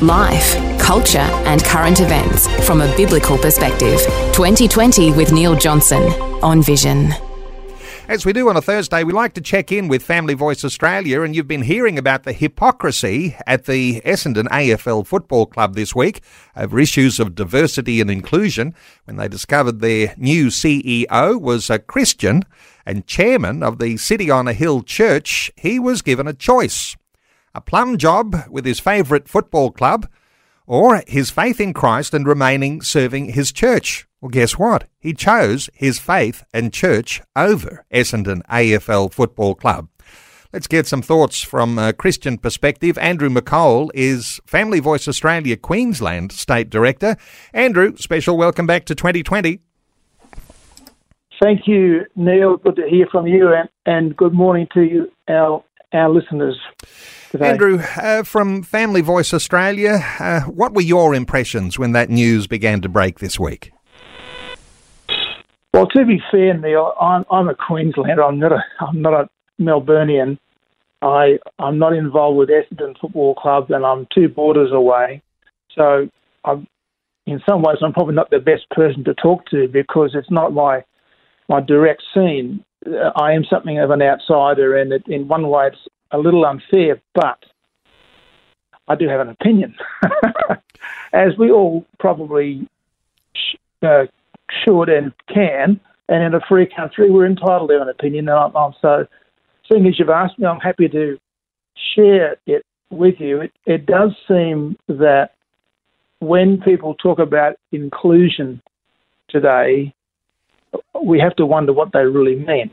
Life, culture, and current events from a biblical perspective. 2020 with Neil Johnson on Vision. As we do on a Thursday, we like to check in with Family Voice Australia, and you've been hearing about the hypocrisy at the Essendon AFL Football Club this week over issues of diversity and inclusion when they discovered their new CEO was a Christian and chairman of the City on a Hill Church. He was given a choice a plum job with his favourite football club, or his faith in Christ and remaining serving his church. Well, guess what? He chose his faith and church over Essendon AFL Football Club. Let's get some thoughts from a Christian perspective. Andrew McCole is Family Voice Australia Queensland State Director. Andrew, special welcome back to 2020. Thank you, Neil. Good to hear from you, and, and good morning to you, our our listeners today. Andrew, uh, from Family Voice Australia, uh, what were your impressions when that news began to break this week? Well, to be fair, Neil, I'm, I'm a Queenslander. I'm not a I'm not a Melburnian. I I'm not involved with Essendon Football Club, and I'm two borders away. So, I'm, in some ways, I'm probably not the best person to talk to because it's not my my direct scene. Uh, I am something of an outsider, and it, in one way, it's a little unfair, but I do have an opinion, as we all probably uh, should and can. And in a free country, we're entitled to an opinion. And I'm, I'm so, seeing as you've asked me, I'm happy to share it with you. It, it does seem that when people talk about inclusion today, we have to wonder what they really mean.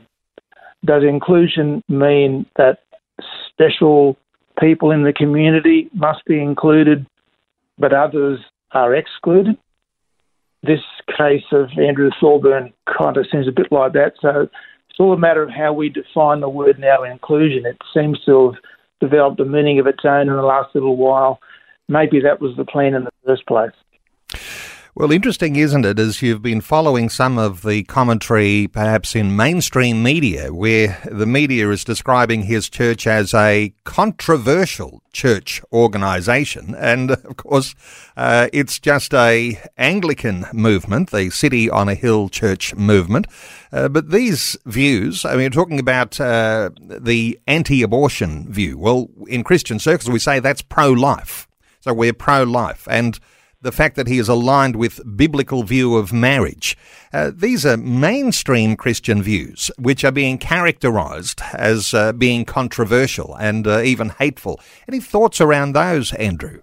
Does inclusion mean that special people in the community must be included, but others are excluded? This case of Andrew Thorburn kind of seems a bit like that. So it's all a matter of how we define the word now inclusion. It seems to have developed a meaning of its own in the last little while. Maybe that was the plan in the first place. Well, interesting, isn't it, as you've been following some of the commentary, perhaps in mainstream media, where the media is describing his church as a controversial church organisation, and of course, uh, it's just a Anglican movement, the City on a Hill Church movement. Uh, but these views, I mean, you're talking about uh, the anti-abortion view. Well, in Christian circles, we say that's pro-life. So we're pro-life, and the fact that he is aligned with biblical view of marriage. Uh, these are mainstream Christian views, which are being characterized as uh, being controversial and uh, even hateful. Any thoughts around those, Andrew?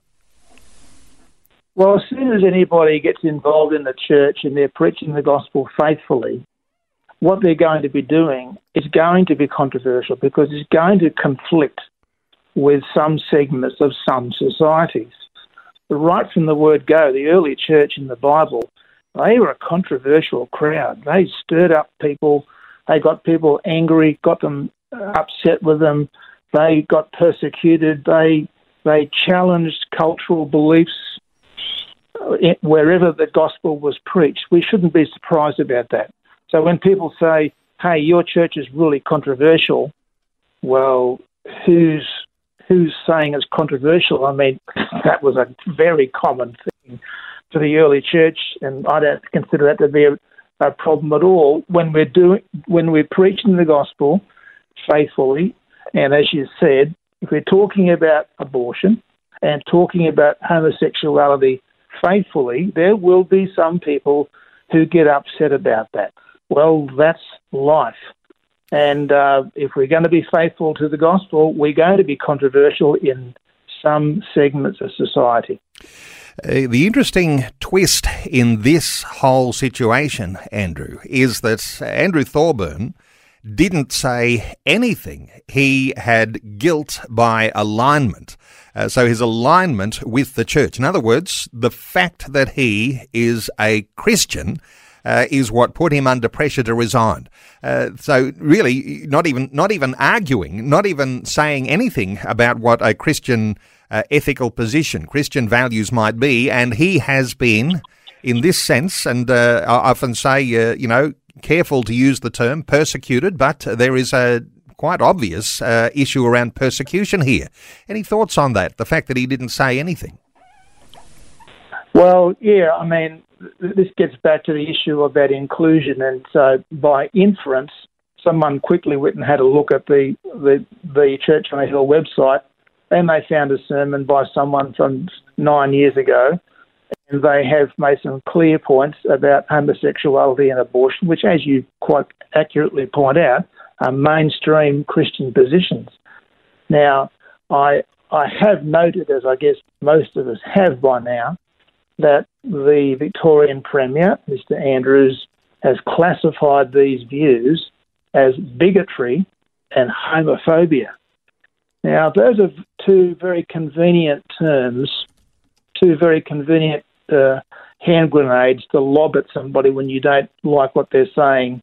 Well, as soon as anybody gets involved in the church and they're preaching the gospel faithfully, what they're going to be doing is going to be controversial because it's going to conflict with some segments of some societies right from the word go, the early church in the Bible, they were a controversial crowd. They stirred up people. They got people angry, got them uh, upset with them. They got persecuted. They they challenged cultural beliefs uh, wherever the gospel was preached. We shouldn't be surprised about that. So when people say, "Hey, your church is really controversial," well, who's who's saying it's controversial. I mean, that was a very common thing for the early church, and I don't consider that to be a, a problem at all. When we're doing, when we're preaching the gospel faithfully, and as you said, if we're talking about abortion and talking about homosexuality faithfully, there will be some people who get upset about that. Well, that's life. And uh, if we're going to be faithful to the gospel, we're going to be controversial in some segments of society. Uh, the interesting twist in this whole situation, Andrew, is that Andrew Thorburn didn't say anything. He had guilt by alignment. Uh, so his alignment with the church. In other words, the fact that he is a Christian uh, is what put him under pressure to resign. Uh, so really, not even not even arguing, not even saying anything about what a Christian uh, ethical position, Christian values might be, and he has been, in this sense, and uh, I often say, uh, you know, careful to use the term persecuted, but there is a quite obvious uh, issue around persecution here. Any thoughts on that? The fact that he didn't say anything. Well, yeah, I mean, this gets back to the issue about inclusion, and so by inference, someone quickly went and had a look at the the, the Church on a Hill website, and they found a sermon by someone from nine years ago, and they have made some clear points about homosexuality and abortion, which, as you quite accurately point out, are mainstream Christian positions. Now, I I have noted, as I guess most of us have by now, that the Victorian Premier, Mr Andrews, has classified these views as bigotry and homophobia. Now, those are two very convenient terms, two very convenient uh, hand grenades to lob at somebody when you don't like what they're saying.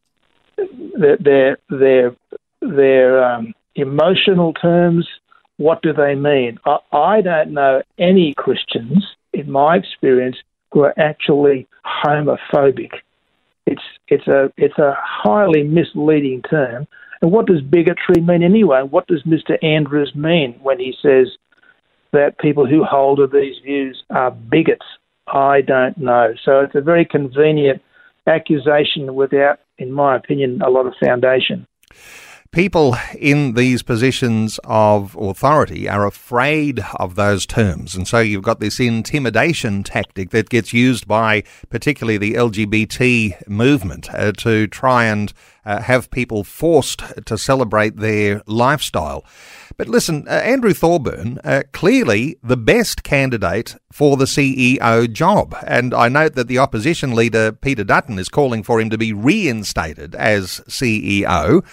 Their their their um, emotional terms. What do they mean? I, I don't know any Christians in my experience, who are actually homophobic. It's it's a it's a highly misleading term. And what does bigotry mean anyway? What does Mr. Andrews mean when he says that people who hold these views are bigots? I don't know. So it's a very convenient accusation without, in my opinion, a lot of foundation people in these positions of authority are afraid of those terms. And so you've got this intimidation tactic that gets used by particularly the LGBT movement uh, to try and uh, have people forced to celebrate their lifestyle. But listen, uh, Andrew Thorburn, uh, clearly the best candidate for the CEO job. And I note that the opposition leader, Peter Dutton, is calling for him to be reinstated as CEO.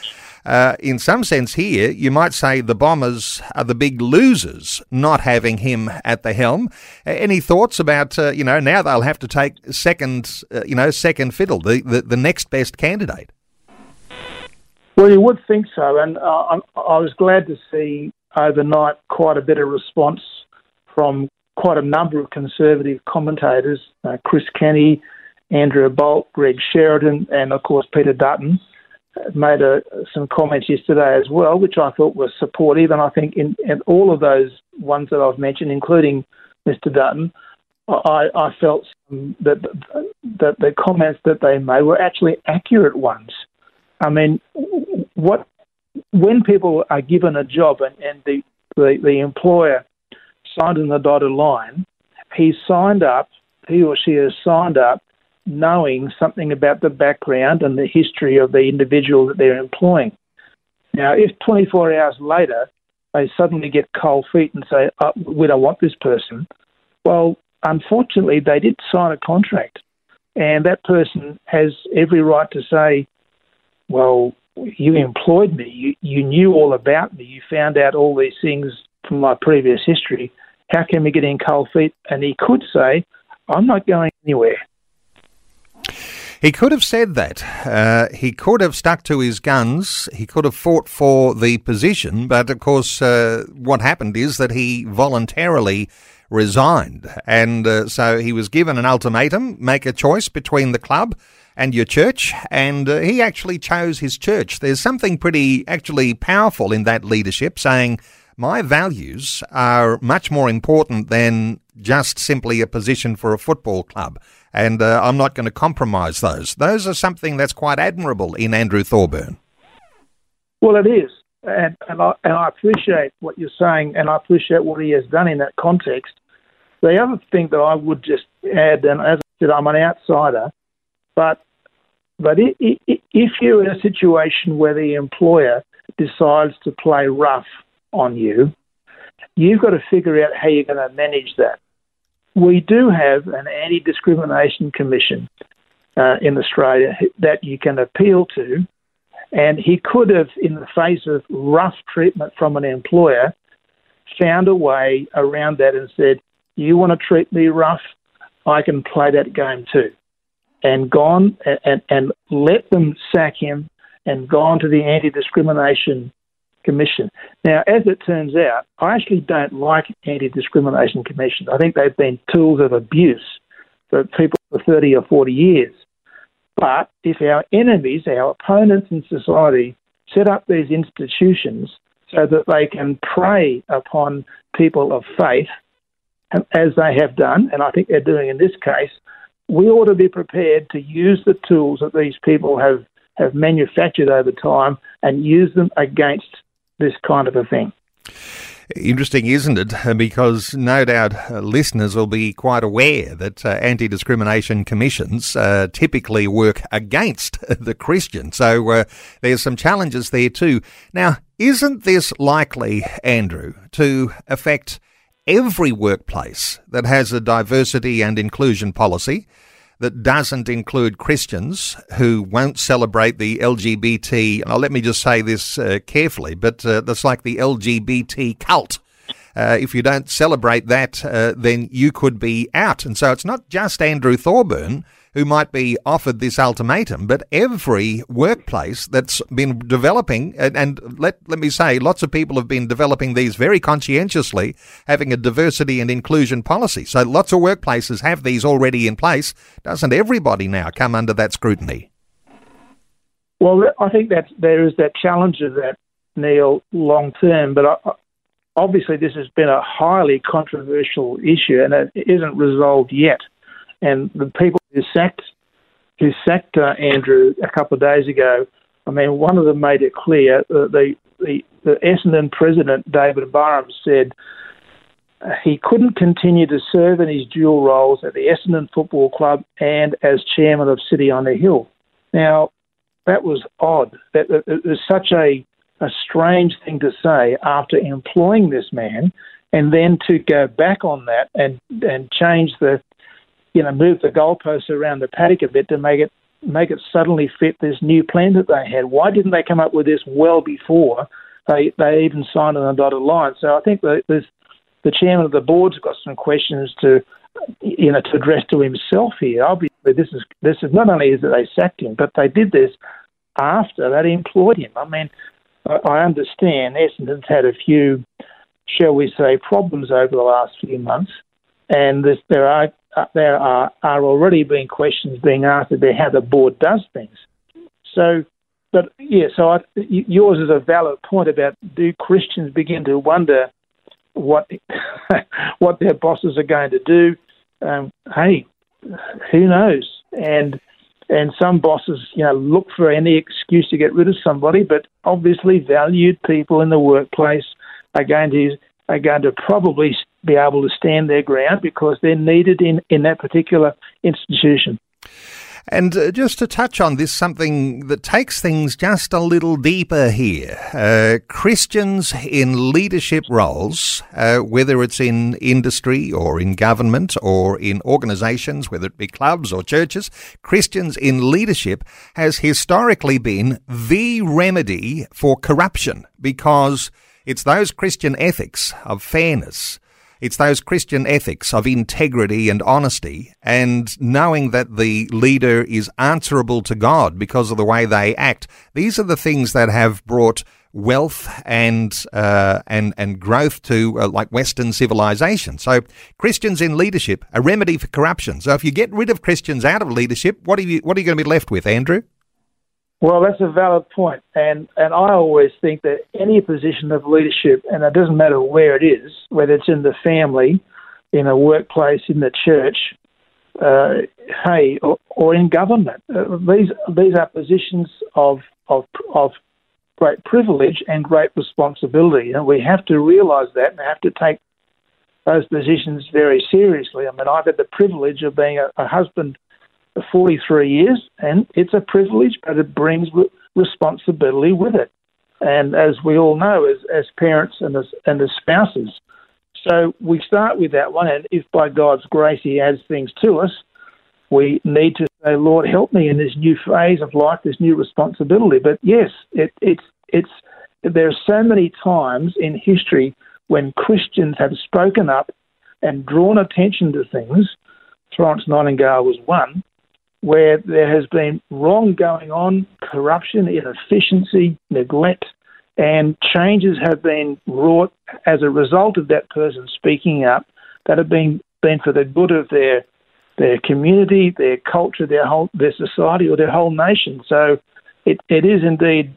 Uh, in some sense, here, you might say the Bombers are the big losers not having him at the helm. Uh, any thoughts about, uh, you know, now they'll have to take second, uh, you know, second fiddle, the, the, the, next best candidate? Well, you would think so. And uh, I was glad to see overnight quite a bit of response from quite a number of conservative commentators Chris Kenny, Andrew Bolt, Greg Sheridan, and of course Peter Dutton made a, some comments yesterday as well, which I thought were supportive. And I think in, in all of those ones that I've mentioned, including Mr. Dutton, I, I felt that that the comments that they made were actually accurate ones. I mean, what when people are given a job and, and the, the, the employer signed in the dotted line, he signed up, he or she has signed up knowing something about the background and the history of the individual that they're employing. Now, if 24 hours later they suddenly get cold feet and say, oh, we don't want this person, well, unfortunately, they did sign a contract. And that person has every right to say, well, you employed me, you, you knew all about me, you found out all these things from my previous history. How can we get in cold feet? And he could say, I'm not going anywhere. He could have said that. Uh, he could have stuck to his guns. He could have fought for the position. But of course, uh, what happened is that he voluntarily resigned. And uh, so he was given an ultimatum make a choice between the club and your church. And uh, he actually chose his church. There's something pretty actually powerful in that leadership saying, my values are much more important than just simply a position for a football club and uh, I'm not going to compromise those. Those are something that's quite admirable in Andrew Thorburn. Well, it is, and and I, and I appreciate what you're saying, and I appreciate what he has done in that context. The other thing that I would just add, and as I said, I'm an outsider, but but if you're in a situation where the employer decides to play rough on you, you've got to figure out how you're going to manage that we do have an anti discrimination commission uh, in Australia that you can appeal to. And he could have, in the face of rough treatment from an employer, found a way around that and said, "You want to treat me rough? I can play that game too," and gone and, and, and let them sack him and gone to the anti-discrimination commission. Now, as it turns out, I actually don't like anti-discrimination commissions. I think they've been tools of abuse for people for 30 or 40 years. But if our enemies, our opponents in society, set up these institutions so that they can prey upon people of faith, um, as they have done, and I think they're doing in this case, we ought to be prepared to use the tools that these people have, have manufactured over time and use them against this kind of a thing. Interesting, isn't it? Because no doubt uh, listeners will be quite aware that uh, anti discrimination commissions uh, typically work against the Christian. So uh, there's some challenges there too. Now, isn't this likely, Andrew, to affect every workplace that has a diversity and inclusion policy? That doesn't include Christians who won't celebrate the LGBT. Now, let me just say this uh, carefully, but uh, that's like the LGBT cult. Uh, if you don't celebrate that, uh, then you could be out. And so it's not just Andrew Thorburn who might be offered this ultimatum, but every workplace that's been developing, and, and, let, let me say, lots of people have been developing these very conscientiously, having a diversity and inclusion policy. So lots of workplaces have these already in place. Doesn't everybody now come under that scrutiny? Well, I think that there is that challenge of that, Neil, long term, but I, obviously this has been a highly controversial issue and it isn't resolved yet. And the people who sacked who sacked uh, Andrew a couple of days ago, I mean, one of them made it clear. Uh, the, the the Essendon president David Barham said he couldn't continue to serve in his dual roles at the Essendon Football Club and as chairman of City on the Hill. Now, that was odd. That, that it was such a a strange thing to say after employing this man, and then to go back on that and and change the you know, move the goalposts around the paddock a bit to make it make it suddenly fit this new plan that they had. Why didn't they come up with this well before they they even signed on the dotted line? So I think that the chairman of the board's got some questions to you know to address to himself here. Obviously, this is this is not only is that they sacked him, but they did this after they employed him. I mean, I understand Essendon's had a few, shall we say, problems over the last few months, and this, there are there are, are already being questions being asked about how the board does things. So, but yeah, so I, yours is a valid point about do Christians begin to wonder what what their bosses are going to do? Um, hey, who knows? And and some bosses, you know, look for any excuse to get rid of somebody, but obviously valued people in the workplace are going to are going to probably be able to stand their ground because they're needed in, in that particular institution. And uh, just to touch on this, something that takes things just a little deeper here. Uh, Christians in leadership roles, uh, whether it's in industry or in government or in organisations, whether it be clubs or churches, Christians in leadership has historically been the remedy for corruption because it's those Christian ethics of fairness. It's those Christian ethics of integrity and honesty and knowing that the leader is answerable to God because of the way they act. These are the things that have brought wealth and uh, and and growth to uh, like Western civilization. So Christians in leadership, a remedy for corruption. So if you get rid of Christians out of leadership, what are you what are you going to be left with, Andrew? Well, that's a valid point, and and I always think that any position of leadership, and it doesn't matter where it is, whether it's in the family, in a workplace, in the church, uh, hey, or, or, in government, uh, these these are positions of of of great privilege and great responsibility, and we have to realise that and have to take those positions very seriously. I mean, I've had the privilege of being a, a husband 43 years, and it's a privilege, but it brings responsibility with it. And as we all know, as, as parents and as, and as spouses, so we start with that one, and if by God's grace He adds things to us, we need to say, Lord, help me in this new phase of life, this new responsibility. But yes, it, it's it's there are so many times in history when Christians have spoken up and drawn attention to things. Florence Nightingale was one, where there has been wrong going on, corruption, inefficiency, neglect, and changes have been wrought as a result of that person speaking up that have been, been for the good of their their community, their culture, their whole their society, or their whole nation. So it, it is indeed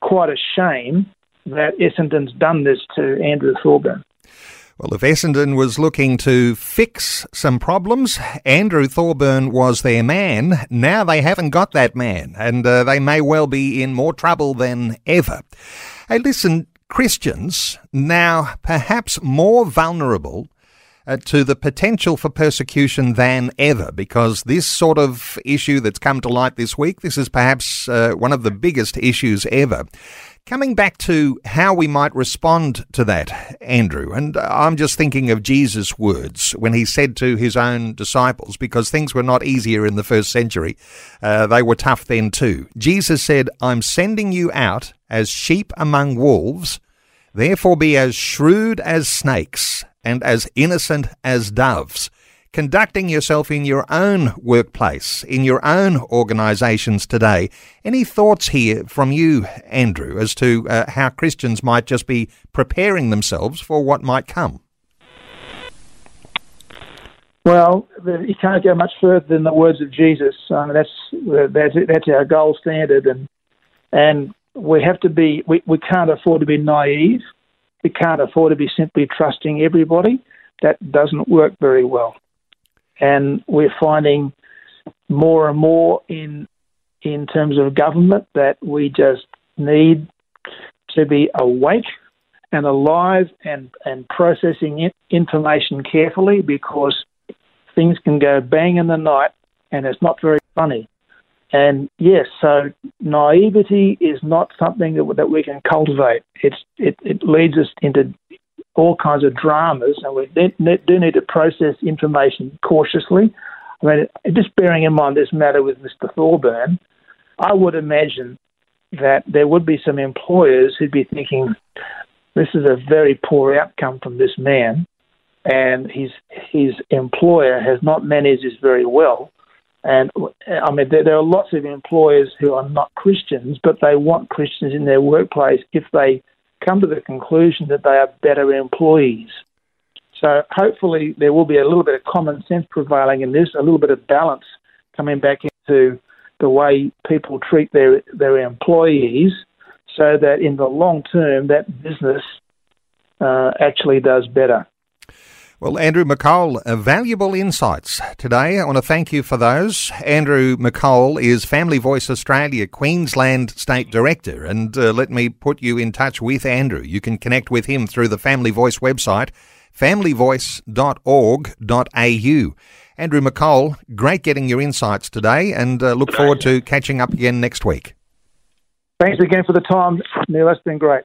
quite a shame that Essendon's done this to Andrew Thorburn. Well, if Essendon was looking to fix some problems, Andrew Thorburn was their man. Now they haven't got that man, and uh, they may well be in more trouble than ever. Hey, listen, Christians, now perhaps more vulnerable uh, to the potential for persecution than ever because this sort of issue that's come to light this week, this is perhaps uh, one of the biggest issues ever. Coming back to how we might respond to that, Andrew, and I'm just thinking of Jesus' words when he said to his own disciples, because things were not easier in the first century, uh, they were tough then too. Jesus said, I'm sending you out as sheep among wolves, therefore be as shrewd as snakes and as innocent as doves conducting yourself in your own workplace, in your own organisations today. Any thoughts here from you, Andrew, as to uh, how Christians might just be preparing themselves for what might come? Well, you can't go much further than the words of Jesus. Um, that's that's that's our gold standard, and and we have to be. We, we can't afford to be naive. We can't afford to be simply trusting everybody. That doesn't work very well and we're finding more and more in in terms of government that we just need to be awake and alive and, and processing information carefully because things can go bang in the night and it's not very funny. And yes, so naivety is not something that, that we can cultivate. It's, it, it leads us into all kinds of dramas, and we do need to process information cautiously. I mean, just bearing in mind this matter with Mr. Thorburn, I would imagine that there would be some employers who'd be thinking, this is a very poor outcome from this man, and his his employer has not managed this very well. And I mean, there, there are lots of employers who are not Christians, but they want Christians in their workplace if they come to the conclusion that they are better employees. So hopefully there will be a little bit of common sense prevailing in this, a little bit of balance coming back into the way people treat their their employees, so that in the long term that business uh, actually does better. Well, Andrew McCole, uh, valuable insights today. I want to thank you for those. Andrew McCole is Family Voice Australia Queensland State Director, and uh, let me put you in touch with Andrew. You can connect with him through the Family Voice website, familyvoice.org.au. Andrew McCole, great getting your insights today, and uh, look forward to catching up again next week. Thanks again for the time, Neil. That's been great.